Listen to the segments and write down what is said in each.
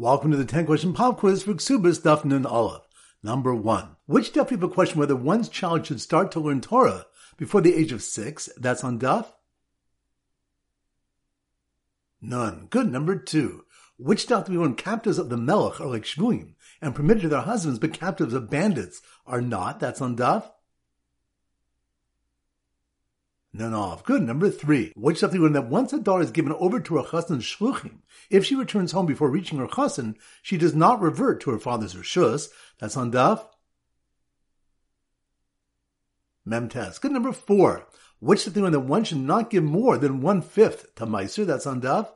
Welcome to the 10 question pop quiz for Ksubis Daf Nun Aleph. Number one. Which Daf people question whether one's child should start to learn Torah before the age of six? That's on Daf. Nun. Good. Number two. Which Daf we learn captives of the Melech are like Shvuim and permitted to their husbands, but captives of bandits are not? That's on Daf. Nanov. Good. Number three. Which something when that once a daughter is given over to her chassan shluchim, if she returns home before reaching her chassan, she does not revert to her father's rishus. That's on daf. Mem Tes. Good. Number four. Which something when that one should not give more than one fifth to meiser. That's on daf.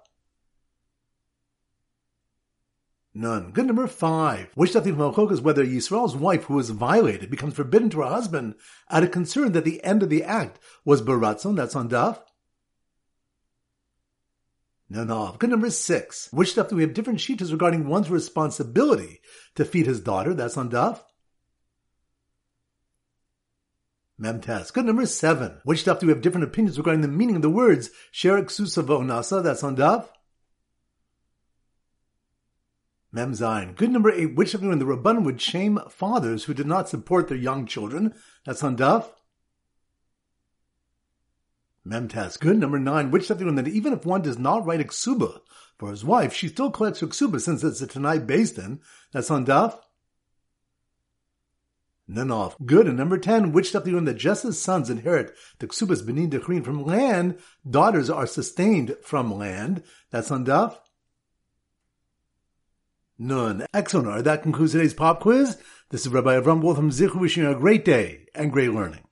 Nun. Good number five. Which nothing from is whether Yisrael's wife who was violated becomes forbidden to her husband out of concern that the end of the act was baratzon. That's on daf. No, no. Good number six. Which stuff do we have different sheetas regarding one's responsibility to feed his daughter? That's on daf. Mem Tes. Good number seven. Which stuff do we have different opinions regarding the meaning of the words Sherik Susavo Nasa? That's on daf. Mem Zayin. Good number eight. Which of you in the Rabban would shame fathers who did not support their young children? That's on Daf. Mem Tes. Good number nine. Which of you that even if one does not write a for his wife, she still collects ksuba since it's a Tanai based in. That's on Daf. Nanov. Good. And number 10, which stuff do you that just as sons inherit the ksubas benin decreen from land, daughters are sustained from land. That's on Daf. Nun. Excellent. That concludes today's pop quiz. This is Rabbi Avram Wolf from Zichu wishing you a great day and great learning.